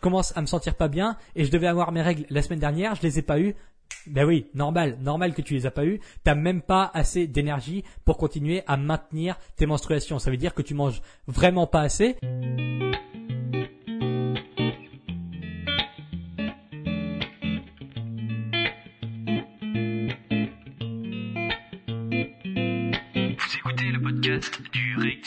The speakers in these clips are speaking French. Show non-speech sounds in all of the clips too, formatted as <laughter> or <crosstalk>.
commence à me sentir pas bien et je devais avoir mes règles la semaine dernière, je les ai pas eues. Ben oui, normal, normal que tu les as pas eues. T'as même pas assez d'énergie pour continuer à maintenir tes menstruations. Ça veut dire que tu manges vraiment pas assez.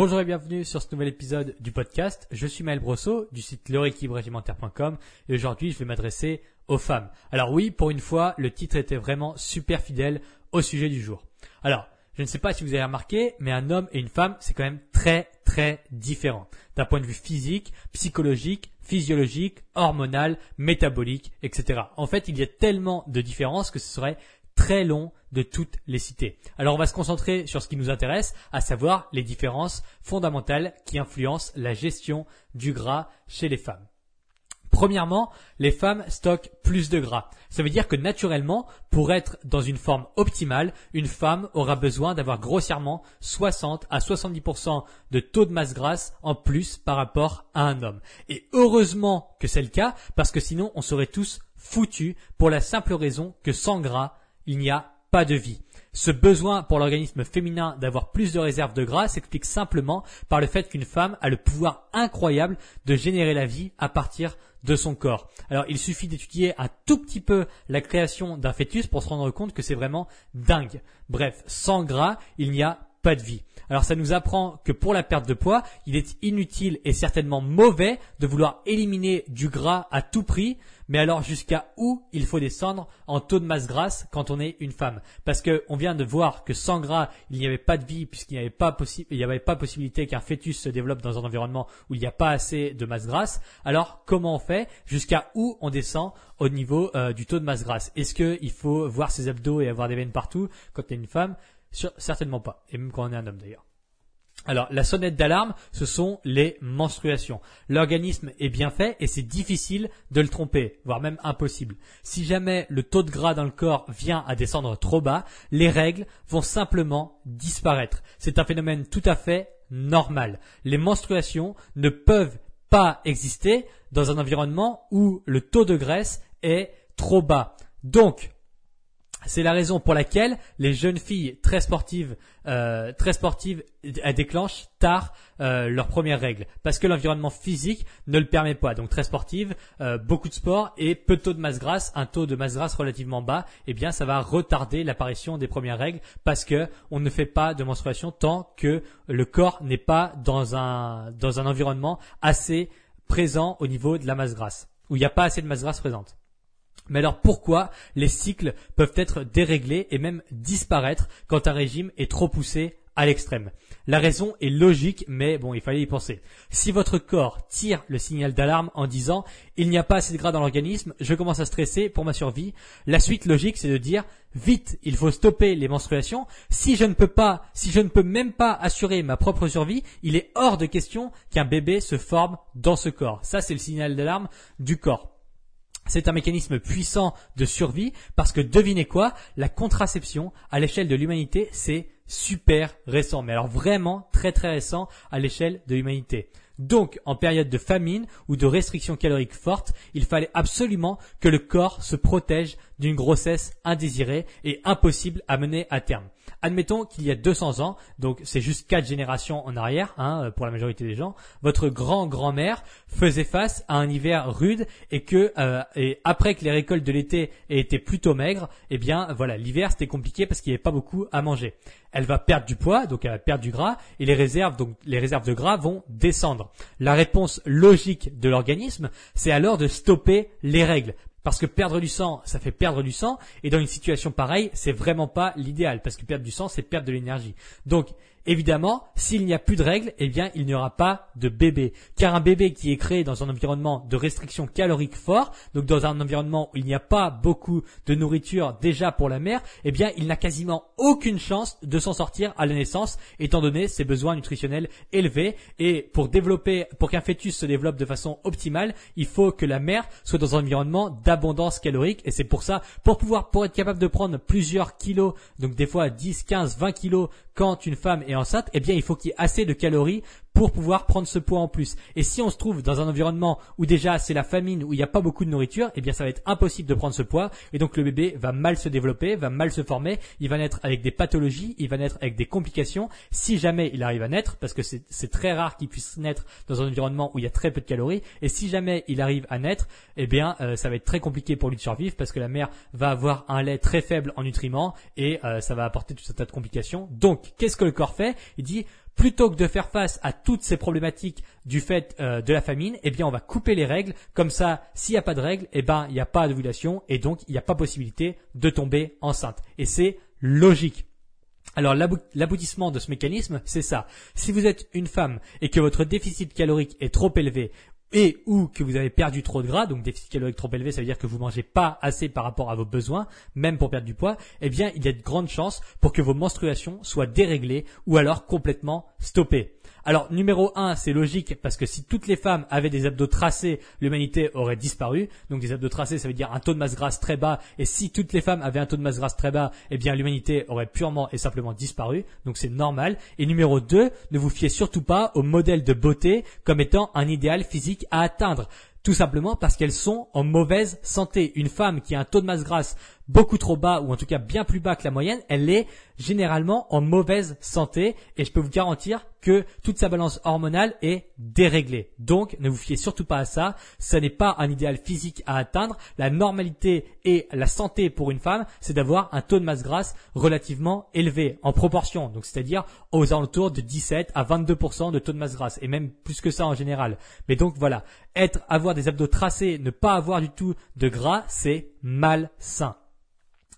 Bonjour et bienvenue sur ce nouvel épisode du podcast. Je suis Maël Brosseau du site leréquilibragimentaire.com et aujourd'hui je vais m'adresser aux femmes. Alors oui, pour une fois, le titre était vraiment super fidèle au sujet du jour. Alors, je ne sais pas si vous avez remarqué, mais un homme et une femme, c'est quand même très très différent. D'un point de vue physique, psychologique, physiologique, hormonal, métabolique, etc. En fait, il y a tellement de différences que ce serait très long de toutes les citer. Alors on va se concentrer sur ce qui nous intéresse, à savoir les différences fondamentales qui influencent la gestion du gras chez les femmes. Premièrement, les femmes stockent plus de gras. Ça veut dire que naturellement, pour être dans une forme optimale, une femme aura besoin d'avoir grossièrement 60 à 70% de taux de masse grasse en plus par rapport à un homme. Et heureusement que c'est le cas, parce que sinon on serait tous foutus pour la simple raison que sans gras, il n'y a pas de vie. Ce besoin pour l'organisme féminin d'avoir plus de réserves de gras s'explique simplement par le fait qu'une femme a le pouvoir incroyable de générer la vie à partir de son corps. Alors il suffit d'étudier un tout petit peu la création d'un fœtus pour se rendre compte que c'est vraiment dingue. Bref, sans gras, il n'y a pas de vie. Alors ça nous apprend que pour la perte de poids, il est inutile et certainement mauvais de vouloir éliminer du gras à tout prix, mais alors jusqu'à où il faut descendre en taux de masse grasse quand on est une femme? Parce que on vient de voir que sans gras, il n'y avait pas de vie puisqu'il n'y avait pas il n'y avait pas possibilité qu'un fœtus se développe dans un environnement où il n'y a pas assez de masse grasse. Alors comment on fait? Jusqu'à où on descend au niveau euh, du taux de masse grasse? Est-ce qu'il faut voir ses abdos et avoir des veines partout quand on est une femme? Certainement pas, et même quand on est un homme d'ailleurs. Alors, la sonnette d'alarme, ce sont les menstruations. L'organisme est bien fait et c'est difficile de le tromper, voire même impossible. Si jamais le taux de gras dans le corps vient à descendre trop bas, les règles vont simplement disparaître. C'est un phénomène tout à fait normal. Les menstruations ne peuvent pas exister dans un environnement où le taux de graisse est trop bas. Donc, c'est la raison pour laquelle les jeunes filles très sportives, euh, très sportives, déclenchent tard euh, leurs premières règles parce que l'environnement physique ne le permet pas. Donc très sportive, euh, beaucoup de sport et peu de taux de masse grasse, un taux de masse grasse relativement bas, eh bien ça va retarder l'apparition des premières règles parce que on ne fait pas de menstruation tant que le corps n'est pas dans un dans un environnement assez présent au niveau de la masse grasse où il n'y a pas assez de masse grasse présente. Mais alors pourquoi les cycles peuvent être déréglés et même disparaître quand un régime est trop poussé à l'extrême? La raison est logique, mais bon, il fallait y penser. Si votre corps tire le signal d'alarme en disant il n'y a pas assez de gras dans l'organisme, je commence à stresser pour ma survie, la suite logique c'est de dire vite, il faut stopper les menstruations. Si je ne peux pas, si je ne peux même pas assurer ma propre survie, il est hors de question qu'un bébé se forme dans ce corps. Ça c'est le signal d'alarme du corps. C'est un mécanisme puissant de survie parce que devinez quoi, la contraception à l'échelle de l'humanité, c'est super récent. Mais alors vraiment très très récent à l'échelle de l'humanité. Donc, en période de famine ou de restriction calorique forte, il fallait absolument que le corps se protège d'une grossesse indésirée et impossible à mener à terme. Admettons qu'il y a 200 ans, donc c'est juste quatre générations en arrière hein, pour la majorité des gens, votre grand-grand-mère faisait face à un hiver rude et que euh, et après que les récoltes de l'été aient été plutôt maigres, eh bien voilà, l'hiver c'était compliqué parce qu'il n'y avait pas beaucoup à manger. Elle va perdre du poids, donc elle va perdre du gras et les réserves donc les réserves de gras vont descendre. La réponse logique de l'organisme, c'est alors de stopper les règles parce que perdre du sang, ça fait perdre du sang, et dans une situation pareille, c'est vraiment pas l'idéal, parce que perdre du sang, c'est perdre de l'énergie. Donc, Évidemment, s'il n'y a plus de règles, eh bien, il n'y aura pas de bébé. Car un bébé qui est créé dans un environnement de restriction calorique fort, donc dans un environnement où il n'y a pas beaucoup de nourriture déjà pour la mère, eh bien, il n'a quasiment aucune chance de s'en sortir à la naissance, étant donné ses besoins nutritionnels élevés. Et pour développer, pour qu'un fœtus se développe de façon optimale, il faut que la mère soit dans un environnement d'abondance calorique. Et c'est pour ça, pour pouvoir, pour être capable de prendre plusieurs kilos, donc des fois 10, 15, 20 kilos quand une femme est enceinte, eh bien, il faut qu'il y ait assez de calories pour pouvoir prendre ce poids en plus. Et si on se trouve dans un environnement où déjà c'est la famine, où il n'y a pas beaucoup de nourriture, eh bien, ça va être impossible de prendre ce poids. Et donc, le bébé va mal se développer, va mal se former. Il va naître avec des pathologies, il va naître avec des complications. Si jamais il arrive à naître, parce que c'est très rare qu'il puisse naître dans un environnement où il y a très peu de calories. Et si jamais il arrive à naître, eh bien, euh, ça va être très compliqué pour lui de survivre parce que la mère va avoir un lait très faible en nutriments et euh, ça va apporter tout un tas de complications. Donc, qu'est-ce que le corps fait? Il dit plutôt que de faire face à toutes ces problématiques du fait euh, de la famine, eh bien on va couper les règles. Comme ça, s'il n'y a pas de règles, eh ben il n'y a pas d'ovulation et donc il n'y a pas possibilité de tomber enceinte. Et c'est logique. Alors l'aboutissement de ce mécanisme, c'est ça. Si vous êtes une femme et que votre déficit calorique est trop élevé et ou que vous avez perdu trop de gras, donc déficit calorique trop élevé, ça veut dire que vous mangez pas assez par rapport à vos besoins, même pour perdre du poids, eh bien, il y a de grandes chances pour que vos menstruations soient déréglées ou alors complètement stoppées. Alors numéro 1, c'est logique parce que si toutes les femmes avaient des abdos tracés, l'humanité aurait disparu. Donc des abdos tracés, ça veut dire un taux de masse grasse très bas. Et si toutes les femmes avaient un taux de masse grasse très bas, eh bien l'humanité aurait purement et simplement disparu. Donc c'est normal. Et numéro 2, ne vous fiez surtout pas au modèle de beauté comme étant un idéal physique à atteindre. Tout simplement parce qu'elles sont en mauvaise santé. Une femme qui a un taux de masse grasse beaucoup trop bas ou en tout cas bien plus bas que la moyenne, elle est généralement en mauvaise santé et je peux vous garantir que toute sa balance hormonale est déréglée. Donc ne vous fiez surtout pas à ça, ce n'est pas un idéal physique à atteindre. La normalité et la santé pour une femme, c'est d'avoir un taux de masse grasse relativement élevé en proportion, donc c'est-à-dire aux alentours de 17 à 22% de taux de masse grasse et même plus que ça en général. Mais donc voilà, être avoir des abdos tracés, ne pas avoir du tout de gras, c'est malsain.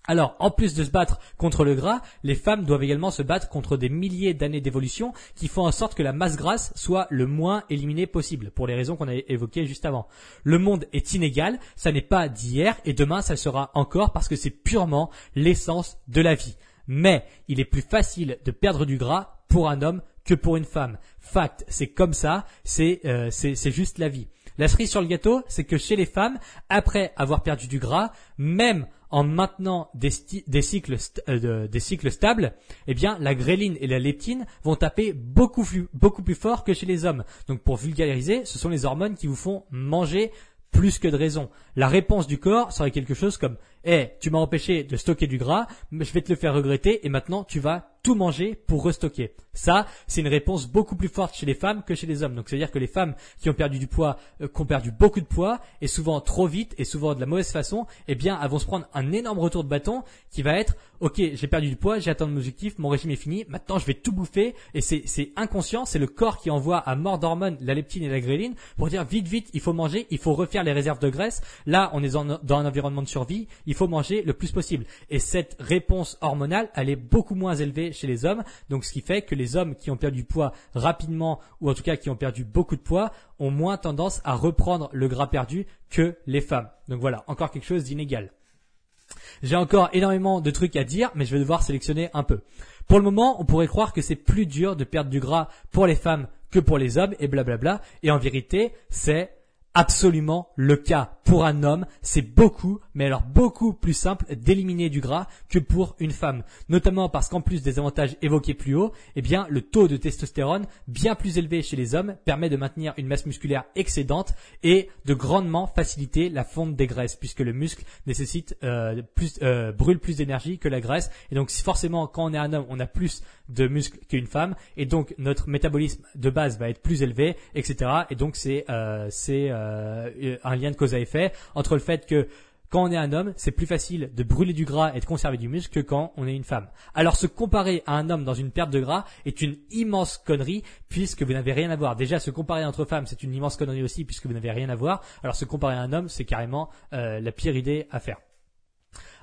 Alors, en plus de se battre contre le gras, les femmes doivent également se battre contre des milliers d'années d'évolution qui font en sorte que la masse grasse soit le moins éliminée possible, pour les raisons qu'on a évoquées juste avant. Le monde est inégal, ça n'est pas d'hier, et demain ça sera encore parce que c'est purement l'essence de la vie. Mais il est plus facile de perdre du gras pour un homme que pour une femme. Fact, c'est comme ça, c'est euh, juste la vie. La cerise sur le gâteau, c'est que chez les femmes, après avoir perdu du gras, même en maintenant des, cycles, euh, des cycles stables, eh bien, la gréline et la leptine vont taper beaucoup plus fort que chez les hommes. Donc, pour vulgariser, ce sont les hormones qui vous font manger plus que de raison. La réponse du corps serait quelque chose comme Eh, tu m'as empêché de stocker du gras, je vais te le faire regretter et maintenant tu vas tout manger pour restocker. Ça, c'est une réponse beaucoup plus forte chez les femmes que chez les hommes. Donc, c'est-à-dire que les femmes qui ont perdu du poids, euh, qui ont perdu beaucoup de poids, et souvent trop vite, et souvent de la mauvaise façon, eh bien, elles vont se prendre un énorme retour de bâton qui va être, ok, j'ai perdu du poids, j'ai atteint mon objectif, mon régime est fini, maintenant je vais tout bouffer, et c'est inconscient, c'est le corps qui envoie à mort d'hormones la leptine et la gréline pour dire vite, vite, il faut manger, il faut refaire les réserves de graisse. Là, on est dans un environnement de survie, faut manger le plus possible. Et cette réponse hormonale, elle est beaucoup moins élevée chez les hommes. Donc ce qui fait que les hommes qui ont perdu du poids rapidement ou en tout cas qui ont perdu beaucoup de poids ont moins tendance à reprendre le gras perdu que les femmes. Donc voilà, encore quelque chose d'inégal. J'ai encore énormément de trucs à dire, mais je vais devoir sélectionner un peu. Pour le moment, on pourrait croire que c'est plus dur de perdre du gras pour les femmes que pour les hommes, et blablabla. Et en vérité, c'est absolument le cas. Pour un homme, c'est beaucoup, mais alors beaucoup plus simple d'éliminer du gras que pour une femme. Notamment parce qu'en plus des avantages évoqués plus haut, eh bien, le taux de testostérone, bien plus élevé chez les hommes, permet de maintenir une masse musculaire excédente et de grandement faciliter la fonte des graisses, puisque le muscle nécessite euh, plus, euh, brûle plus d'énergie que la graisse. Et donc, forcément, quand on est un homme, on a plus de muscles qu'une femme, et donc notre métabolisme de base va être plus élevé, etc. Et donc, c'est euh, c'est euh, un lien de cause à effet entre le fait que quand on est un homme, c'est plus facile de brûler du gras et de conserver du muscle que quand on est une femme. Alors se comparer à un homme dans une perte de gras est une immense connerie puisque vous n'avez rien à voir. Déjà, se comparer entre femmes, c'est une immense connerie aussi puisque vous n'avez rien à voir. Alors se comparer à un homme, c'est carrément euh, la pire idée à faire.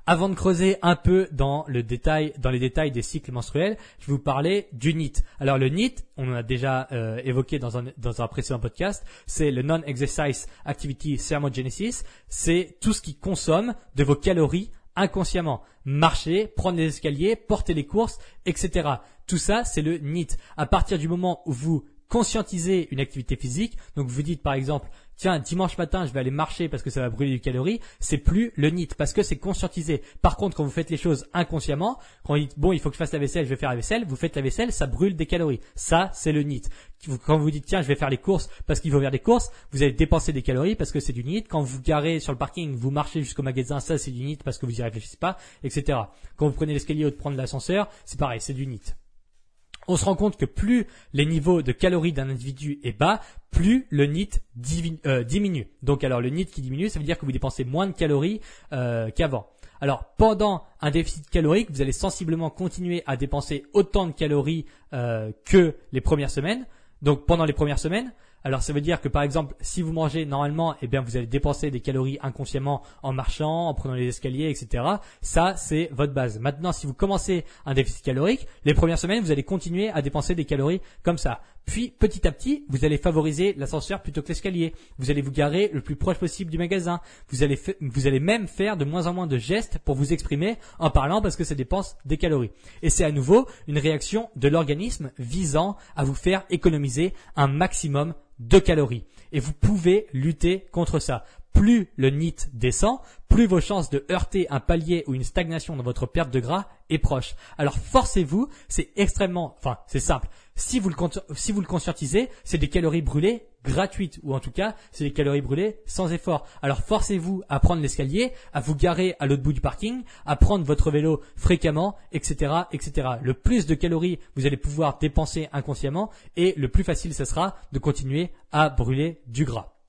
Avant de creuser un peu dans le détail, dans les détails des cycles menstruels, je vais vous parler du NEAT. Alors le NEAT, on en a déjà euh, évoqué dans un, dans un précédent podcast, c'est le Non-Exercise Activity Thermogenesis. C'est tout ce qui consomme de vos calories inconsciemment. Marcher, prendre les escaliers, porter les courses, etc. Tout ça, c'est le NEAT. À partir du moment où vous conscientisez une activité physique, donc vous dites par exemple, tiens, dimanche matin, je vais aller marcher parce que ça va brûler du calories, c'est plus le NEAT parce que c'est conscientisé. Par contre, quand vous faites les choses inconsciemment, quand vous dites, bon, il faut que je fasse la vaisselle, je vais faire la vaisselle, vous faites la vaisselle, ça brûle des calories. Ça, c'est le NEAT. Quand vous dites, tiens, je vais faire les courses parce qu'il faut faire des courses, vous allez dépenser des calories parce que c'est du NEAT. Quand vous garez sur le parking, vous marchez jusqu'au magasin, ça, c'est du NEAT parce que vous y réfléchissez pas, etc. Quand vous prenez l'escalier ou de prendre l'ascenseur, c'est pareil, c'est du NEAT on se rend compte que plus les niveaux de calories d'un individu est bas, plus le NEAT euh, diminue. Donc alors le NEAT qui diminue, ça veut dire que vous dépensez moins de calories euh, qu'avant. Alors pendant un déficit calorique, vous allez sensiblement continuer à dépenser autant de calories euh, que les premières semaines. Donc pendant les premières semaines, alors ça veut dire que par exemple, si vous mangez normalement, eh bien vous allez dépenser des calories inconsciemment en marchant, en prenant les escaliers, etc. Ça, c'est votre base. Maintenant, si vous commencez un déficit calorique, les premières semaines, vous allez continuer à dépenser des calories comme ça. Puis petit à petit, vous allez favoriser l'ascenseur plutôt que l'escalier. Vous allez vous garer le plus proche possible du magasin. Vous allez, vous allez même faire de moins en moins de gestes pour vous exprimer en parlant parce que ça dépense des calories. Et c'est à nouveau une réaction de l'organisme visant à vous faire économiser un maximum de calories. Et vous pouvez lutter contre ça. Plus le NIT descend, plus vos chances de heurter un palier ou une stagnation dans votre perte de gras est proche. Alors forcez-vous, c'est extrêmement, enfin c'est simple. Si vous le, si conscientisez, c'est des calories brûlées gratuites, ou en tout cas, c'est des calories brûlées sans effort. Alors forcez-vous à prendre l'escalier, à vous garer à l'autre bout du parking, à prendre votre vélo fréquemment, etc., etc. Le plus de calories vous allez pouvoir dépenser inconsciemment, et le plus facile ce sera de continuer à brûler du gras.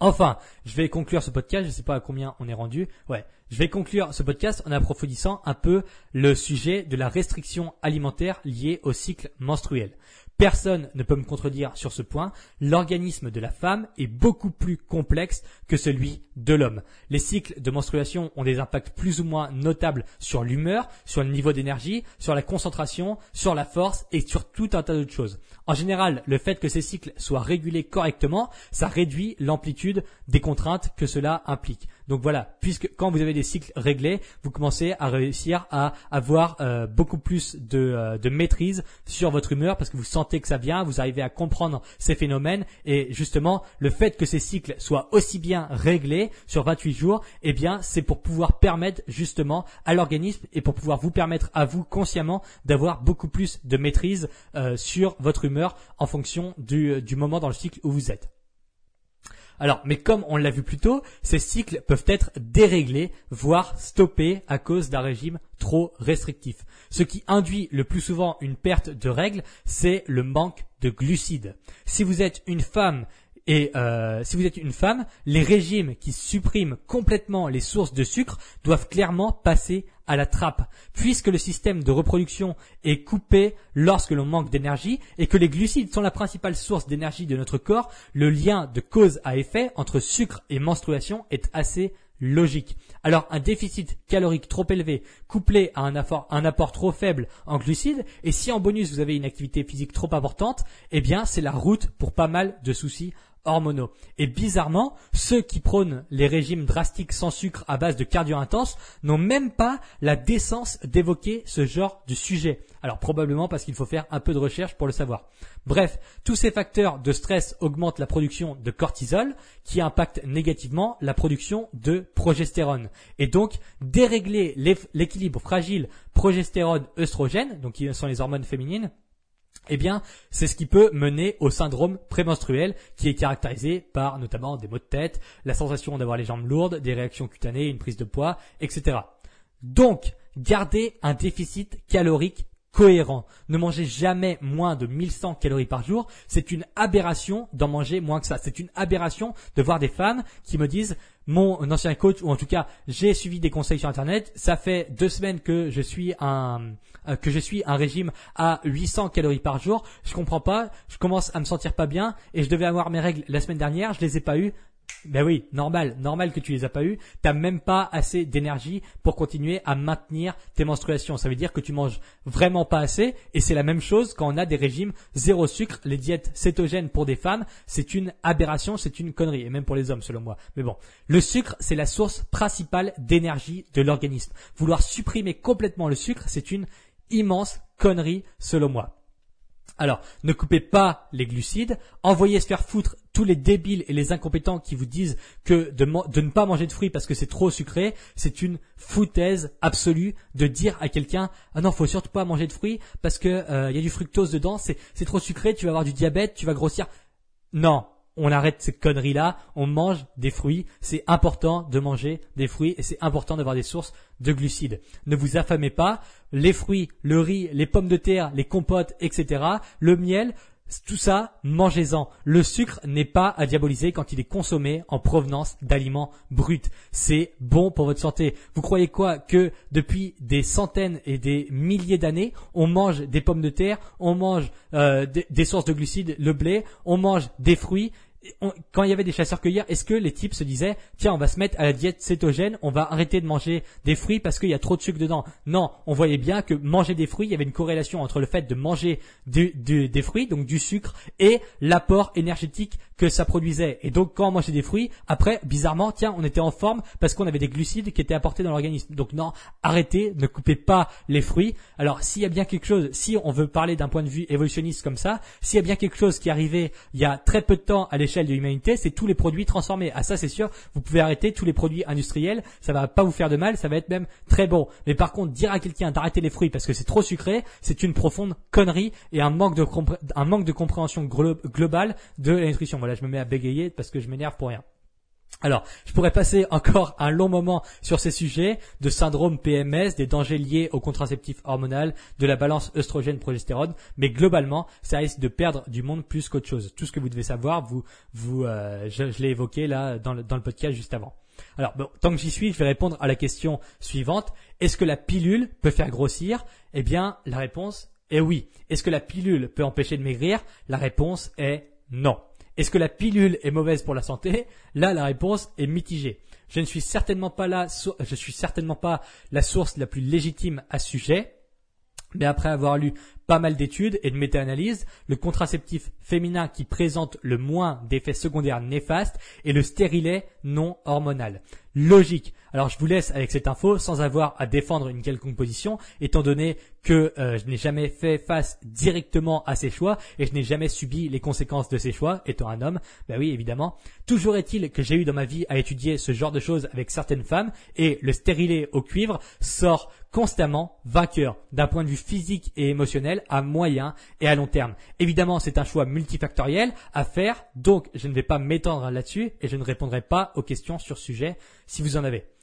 Enfin, je vais conclure ce podcast, je ne sais pas à combien on est rendu. Ouais, je vais conclure ce podcast en approfondissant un peu le sujet de la restriction alimentaire liée au cycle menstruel. Personne ne peut me contredire sur ce point. L'organisme de la femme est beaucoup plus complexe que celui de l'homme. Les cycles de menstruation ont des impacts plus ou moins notables sur l'humeur, sur le niveau d'énergie, sur la concentration, sur la force et sur tout un tas d'autres choses. En général, le fait que ces cycles soient régulés correctement, ça réduit l'amplitude des contraintes que cela implique. Donc voilà, puisque quand vous avez des cycles réglés, vous commencez à réussir à avoir euh, beaucoup plus de, euh, de, maîtrise sur votre humeur parce que vous sentez que ça vient, vous arrivez à comprendre ces phénomènes et justement le fait que ces cycles soient aussi bien réglés sur 28 jours, eh bien c'est pour pouvoir permettre justement à l'organisme et pour pouvoir vous permettre à vous consciemment d'avoir beaucoup plus de maîtrise euh, sur votre humeur en fonction du moment dans le cycle où vous êtes. Alors, mais comme on l'a vu plus tôt, ces cycles peuvent être déréglés, voire stoppés à cause d'un régime trop restrictif. Ce qui induit le plus souvent une perte de règles, c'est le manque de glucides. Si vous êtes une femme et euh, si vous êtes une femme, les régimes qui suppriment complètement les sources de sucre doivent clairement passer à la trappe, puisque le système de reproduction est coupé lorsque l'on manque d'énergie et que les glucides sont la principale source d'énergie de notre corps, le lien de cause à effet entre sucre et menstruation est assez logique. Alors un déficit calorique trop élevé couplé à un apport, trop faible en glucides, et si en bonus vous avez une activité physique trop importante, eh bien c'est la route pour pas mal de soucis hormonaux. Et bizarrement, ceux qui prônent les régimes drastiques sans sucre à base de cardio intense n'ont même pas la décence d'évoquer ce genre de sujet. Alors probablement parce qu'il faut faire un peu de recherche pour le savoir. Bref, tous ces facteurs de stress augmentent la production de cortisol qui impacte négativement la production de progestérone. Et donc, dérégler l'équilibre fragile progestérone-œstrogène, donc qui sont les hormones féminines, eh bien, c'est ce qui peut mener au syndrome prémenstruel qui est caractérisé par notamment des maux de tête, la sensation d'avoir les jambes lourdes, des réactions cutanées, une prise de poids, etc. Donc, gardez un déficit calorique cohérent. Ne mangez jamais moins de 1100 calories par jour. C'est une aberration d'en manger moins que ça. C'est une aberration de voir des femmes qui me disent mon ancien coach ou en tout cas j'ai suivi des conseils sur internet. Ça fait deux semaines que je suis un euh, que je suis un régime à 800 calories par jour. Je comprends pas. Je commence à me sentir pas bien et je devais avoir mes règles la semaine dernière. Je les ai pas eues Ben oui, normal, normal que tu les as pas eu. T'as même pas assez d'énergie pour continuer à maintenir tes menstruations. Ça veut dire que tu manges vraiment pas assez. Et c'est la même chose quand on a des régimes zéro sucre, les diètes cétogènes pour des femmes. C'est une aberration, c'est une connerie. Et même pour les hommes, selon moi. Mais bon, le sucre, c'est la source principale d'énergie de l'organisme. Vouloir supprimer complètement le sucre, c'est une immense connerie, selon moi. Alors, ne coupez pas les glucides, envoyez se faire foutre tous les débiles et les incompétents qui vous disent que de, ne pas manger de fruits parce que c'est trop sucré, c'est une foutaise absolue de dire à quelqu'un ah non faut surtout pas manger de fruits parce que euh, il y a du fructose dedans, c'est trop sucré, tu vas avoir du diabète, tu vas grossir. Non, on arrête ces conneries-là, on mange des fruits, c'est important de manger des fruits et c'est important d'avoir des sources de glucides. Ne vous affamez pas, les fruits, le riz, les pommes de terre, les compotes, etc., le miel, tout ça, mangez-en. Le sucre n'est pas à diaboliser quand il est consommé en provenance d'aliments bruts. C'est bon pour votre santé. Vous croyez quoi Que depuis des centaines et des milliers d'années, on mange des pommes de terre, on mange euh, des sources de glucides, le blé, on mange des fruits quand il y avait des chasseurs-cueilleurs, est-ce que les types se disaient, tiens, on va se mettre à la diète cétogène, on va arrêter de manger des fruits parce qu'il y a trop de sucre dedans? Non, on voyait bien que manger des fruits, il y avait une corrélation entre le fait de manger des fruits, donc du sucre, et l'apport énergétique que ça produisait. Et donc, quand on mangeait des fruits, après, bizarrement, tiens, on était en forme parce qu'on avait des glucides qui étaient apportés dans l'organisme. Donc non, arrêtez, ne coupez pas les fruits. Alors, s'il y a bien quelque chose, si on veut parler d'un point de vue évolutionniste comme ça, s'il y a bien quelque chose qui est arrivé il y a très peu de temps à l'échelle de l'humanité, c'est tous les produits transformés. Ah ça c'est sûr, vous pouvez arrêter tous les produits industriels, ça va pas vous faire de mal, ça va être même très bon. Mais par contre, dire à quelqu'un d'arrêter les fruits parce que c'est trop sucré, c'est une profonde connerie et un manque de, un manque de compréhension globale de la nutrition. Voilà, je me mets à bégayer parce que je m'énerve pour rien. Alors, je pourrais passer encore un long moment sur ces sujets de syndrome PMS, des dangers liés au contraceptif hormonal, de la balance œstrogène-progestérone, mais globalement, ça risque de perdre du monde plus qu'autre chose. Tout ce que vous devez savoir, vous, vous, euh, je, l'ai évoqué là dans le, dans le podcast juste avant. Alors, bon, tant que j'y suis, je vais répondre à la question suivante. Est-ce que la pilule peut faire grossir? Eh bien, la réponse est oui. Est-ce que la pilule peut empêcher de maigrir? La réponse est non. Est-ce que la pilule est mauvaise pour la santé? Là, la réponse est mitigée. Je ne suis certainement pas là, je suis certainement pas la source la plus légitime à ce sujet. Mais après avoir lu pas mal d'études et de méta-analyses, le contraceptif féminin qui présente le moins d'effets secondaires néfastes est le stérilet non hormonal. Logique. Alors je vous laisse avec cette info sans avoir à défendre une quelconque position, étant donné que euh, je n'ai jamais fait face directement à ces choix et je n'ai jamais subi les conséquences de ces choix, étant un homme. Ben oui, évidemment. Toujours est-il que j'ai eu dans ma vie à étudier ce genre de choses avec certaines femmes et le stérilet au cuivre sort constamment vainqueur d'un point de vue physique et émotionnel à moyen et à long terme. Évidemment, c'est un choix multifactoriel à faire, donc je ne vais pas m'étendre là-dessus et je ne répondrai pas aux questions sur ce sujet si vous en avez.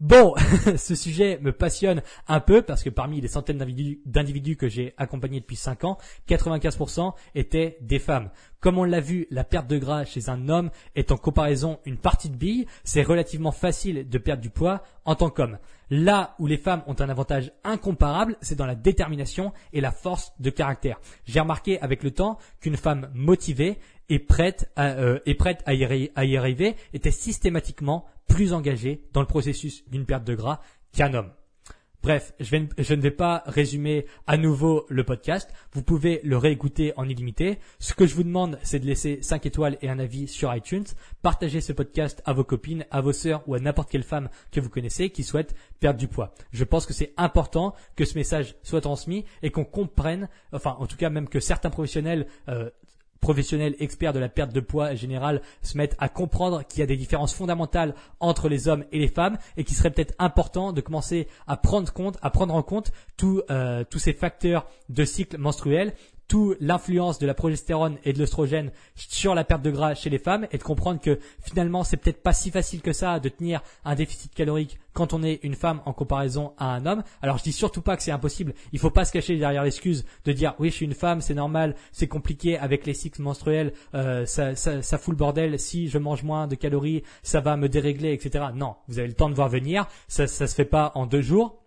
Bon, <laughs> ce sujet me passionne un peu parce que parmi les centaines d'individus que j'ai accompagnés depuis 5 ans, 95% étaient des femmes. Comme on l'a vu, la perte de gras chez un homme est en comparaison une partie de bille, c'est relativement facile de perdre du poids en tant qu'homme. Là où les femmes ont un avantage incomparable, c'est dans la détermination et la force de caractère. J'ai remarqué avec le temps qu'une femme motivée et prête à, euh, prête à y arriver était systématiquement plus engagé dans le processus d'une perte de gras qu'un homme. Bref, je, ne vais pas résumer à nouveau le podcast. Vous pouvez le réécouter en illimité. Ce que je vous demande, c'est de laisser 5 étoiles et un avis sur iTunes. Partagez ce podcast à vos copines, à vos sœurs ou à n'importe quelle femme que vous connaissez qui souhaite perdre du poids. Je pense que c'est important que ce message soit transmis et qu'on comprenne, enfin en tout cas même que certains professionnels euh, professionnels experts de la perte de poids générale se mettent à comprendre qu'il y a des différences fondamentales entre les hommes et les femmes et qu'il serait peut-être important de commencer à prendre compte, à prendre en compte euh, tous ces facteurs de cycle menstruel tout l'influence de la progestérone et de l'œstrogène sur la perte de gras chez les femmes et de comprendre que finalement c'est peut-être pas si facile que ça de tenir un déficit calorique quand on est une femme en comparaison à un homme. Alors je dis surtout pas que c'est impossible. Il faut pas se cacher derrière l'excuse de dire oui je suis une femme, c'est normal, c'est compliqué avec les cycles menstruels, euh, ça, ça, ça fout le bordel. Si je mange moins de calories, ça va me dérégler, etc. Non, vous avez le temps de voir venir. Ça, ça se fait pas en deux jours.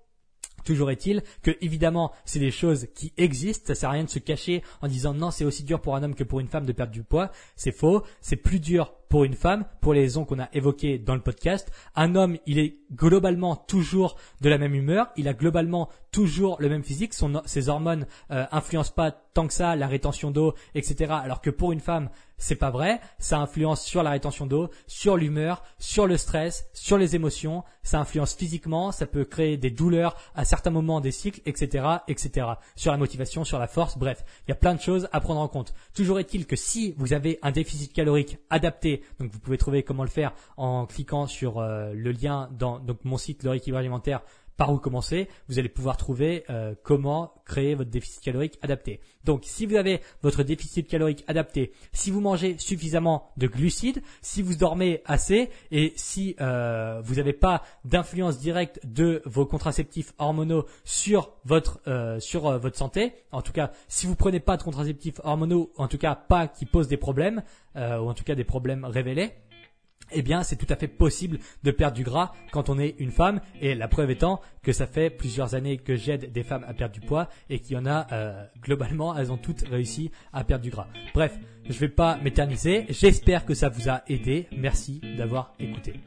Toujours est-il que évidemment c'est des choses qui existent, ça sert à rien de se cacher en disant non c'est aussi dur pour un homme que pour une femme de perdre du poids, c'est faux, c'est plus dur pour une femme, pour les raisons qu'on a évoquées dans le podcast. Un homme, il est globalement toujours de la même humeur, il a globalement toujours le même physique, ses hormones euh, influencent pas tant que ça la rétention d'eau, etc. Alors que pour une femme, c'est pas vrai. Ça influence sur la rétention d'eau, sur l'humeur, sur le stress, sur les émotions. Ça influence physiquement, ça peut créer des douleurs à certains moments des cycles, etc., etc. Sur la motivation, sur la force, bref, il y a plein de choses à prendre en compte. Toujours est-il que si vous avez un déficit calorique adapté, donc vous pouvez trouver comment le faire en cliquant sur euh, le lien dans mon site le rééquilibrage alimentaire par où commencer, vous allez pouvoir trouver euh, comment créer votre déficit calorique adapté. Donc si vous avez votre déficit calorique adapté, si vous mangez suffisamment de glucides, si vous dormez assez et si euh, vous n'avez pas d'influence directe de vos contraceptifs hormonaux sur votre euh, sur votre santé, en tout cas si vous prenez pas de contraceptifs hormonaux, en tout cas pas qui posent des problèmes ou en tout cas des problèmes révélés, eh bien, c'est tout à fait possible de perdre du gras quand on est une femme. Et la preuve étant que ça fait plusieurs années que j'aide des femmes à perdre du poids et qu'il y en a euh, globalement, elles ont toutes réussi à perdre du gras. Bref, je ne vais pas m'éterniser. J'espère que ça vous a aidé. Merci d'avoir écouté.